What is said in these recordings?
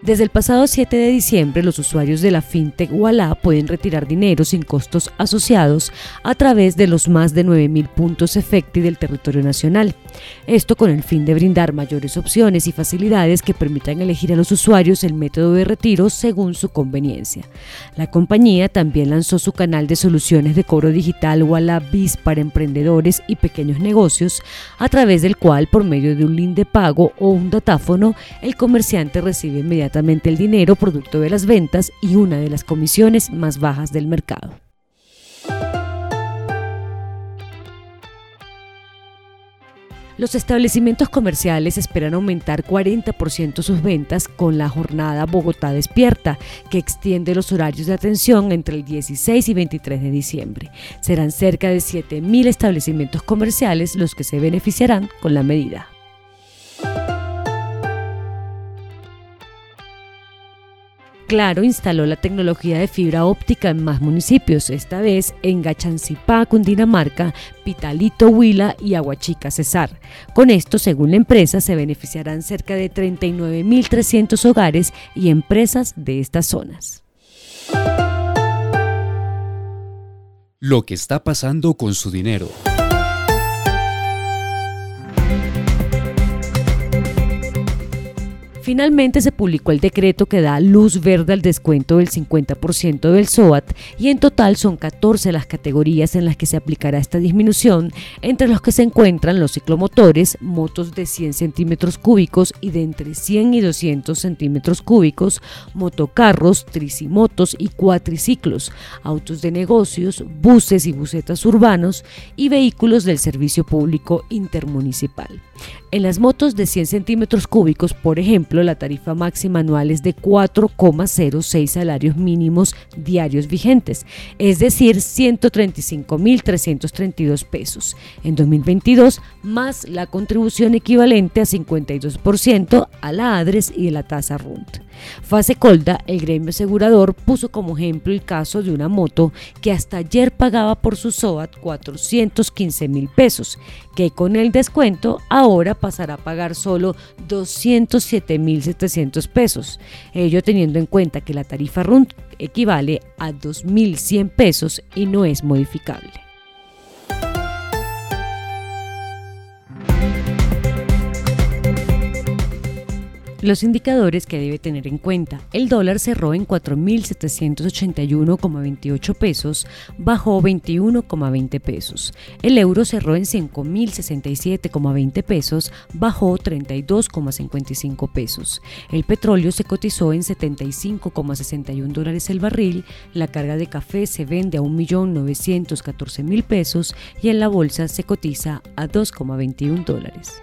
Desde el pasado 7 de diciembre, los usuarios de la fintech Walla pueden retirar dinero sin costos asociados a través de los más de 9.000 puntos efecti del territorio nacional. Esto con el fin de brindar mayores opciones y facilidades que permitan elegir a los usuarios el método de retiro según su conveniencia. La compañía también lanzó su canal de soluciones de cobro digital Walla Biz para emprendedores y pequeños negocios, a través del cual, por medio de un link de pago o un datáfono, el comerciante recibe el dinero producto de las ventas y una de las comisiones más bajas del mercado. Los establecimientos comerciales esperan aumentar 40% sus ventas con la jornada Bogotá Despierta, que extiende los horarios de atención entre el 16 y 23 de diciembre. Serán cerca de 7.000 establecimientos comerciales los que se beneficiarán con la medida. Claro instaló la tecnología de fibra óptica en más municipios, esta vez en Gachancipá, Cundinamarca, Pitalito, Huila y Aguachica, Cesar. Con esto, según la empresa, se beneficiarán cerca de 39.300 hogares y empresas de estas zonas. Lo que está pasando con su dinero. Finalmente se publicó el decreto que da luz verde al descuento del 50% del SOAT y en total son 14 las categorías en las que se aplicará esta disminución, entre los que se encuentran los ciclomotores, motos de 100 centímetros cúbicos y de entre 100 y 200 centímetros cúbicos, motocarros, tricimotos y cuatriciclos, autos de negocios, buses y busetas urbanos y vehículos del servicio público intermunicipal. En las motos de 100 centímetros cúbicos, por ejemplo, la tarifa máxima anual es de 4,06 salarios mínimos diarios vigentes, es decir, 135.332 pesos en 2022, más la contribución equivalente a 52% a la ADRES y de la tasa RUNT. Fase Colda, el gremio asegurador, puso como ejemplo el caso de una moto que hasta ayer pagaba por su SOAT 415 mil pesos, que con el descuento ahora pasará a pagar solo 207 mil 700 pesos, ello teniendo en cuenta que la tarifa RUNT equivale a 2.100 pesos y no es modificable. Los indicadores que debe tener en cuenta. El dólar cerró en 4.781,28 pesos, bajó 21,20 pesos. El euro cerró en 5.067,20 pesos, bajó 32,55 pesos. El petróleo se cotizó en 75,61 dólares el barril. La carga de café se vende a 1.914.000 pesos y en la bolsa se cotiza a 2,21 dólares.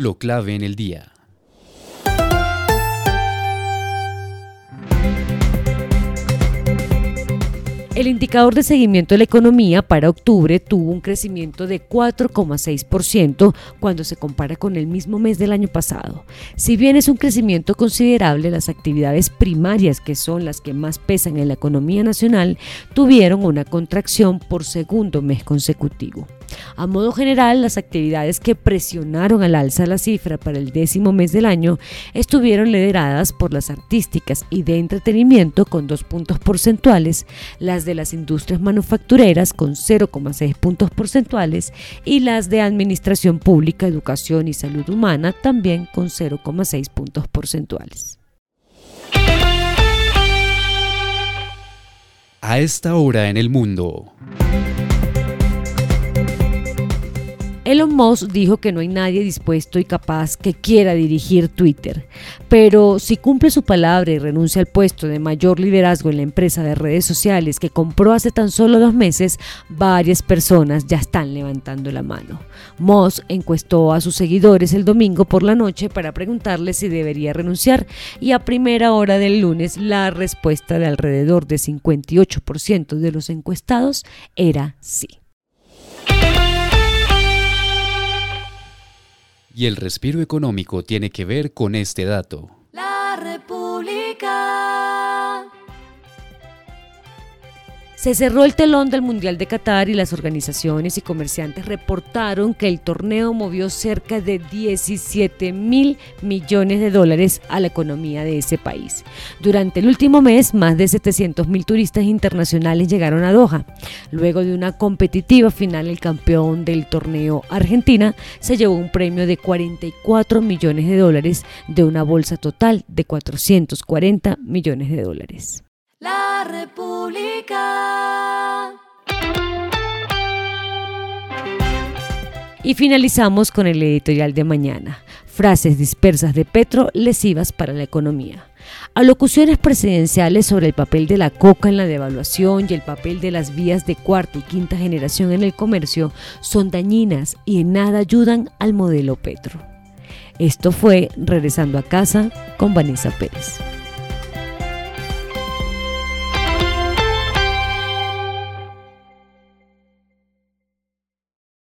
Lo clave en el día. El indicador de seguimiento de la economía para octubre tuvo un crecimiento de 4,6% cuando se compara con el mismo mes del año pasado. Si bien es un crecimiento considerable, las actividades primarias, que son las que más pesan en la economía nacional, tuvieron una contracción por segundo mes consecutivo. A modo general, las actividades que presionaron al alza la cifra para el décimo mes del año estuvieron lideradas por las artísticas y de entretenimiento con dos puntos porcentuales, las de las industrias manufactureras con 0,6 puntos porcentuales y las de administración pública, educación y salud humana también con 0,6 puntos porcentuales. A esta hora en el mundo. Elon Musk dijo que no hay nadie dispuesto y capaz que quiera dirigir Twitter, pero si cumple su palabra y renuncia al puesto de mayor liderazgo en la empresa de redes sociales que compró hace tan solo dos meses, varias personas ya están levantando la mano. Musk encuestó a sus seguidores el domingo por la noche para preguntarle si debería renunciar y a primera hora del lunes la respuesta de alrededor de 58% de los encuestados era sí. Y el respiro económico tiene que ver con este dato. Se cerró el telón del Mundial de Qatar y las organizaciones y comerciantes reportaron que el torneo movió cerca de 17 mil millones de dólares a la economía de ese país. Durante el último mes, más de 700 mil turistas internacionales llegaron a Doha. Luego de una competitiva final, el campeón del torneo Argentina se llevó un premio de 44 millones de dólares de una bolsa total de 440 millones de dólares. La República. Y finalizamos con el editorial de mañana. Frases dispersas de Petro lesivas para la economía. Alocuciones presidenciales sobre el papel de la coca en la devaluación y el papel de las vías de cuarta y quinta generación en el comercio son dañinas y en nada ayudan al modelo Petro. Esto fue Regresando a casa con Vanessa Pérez.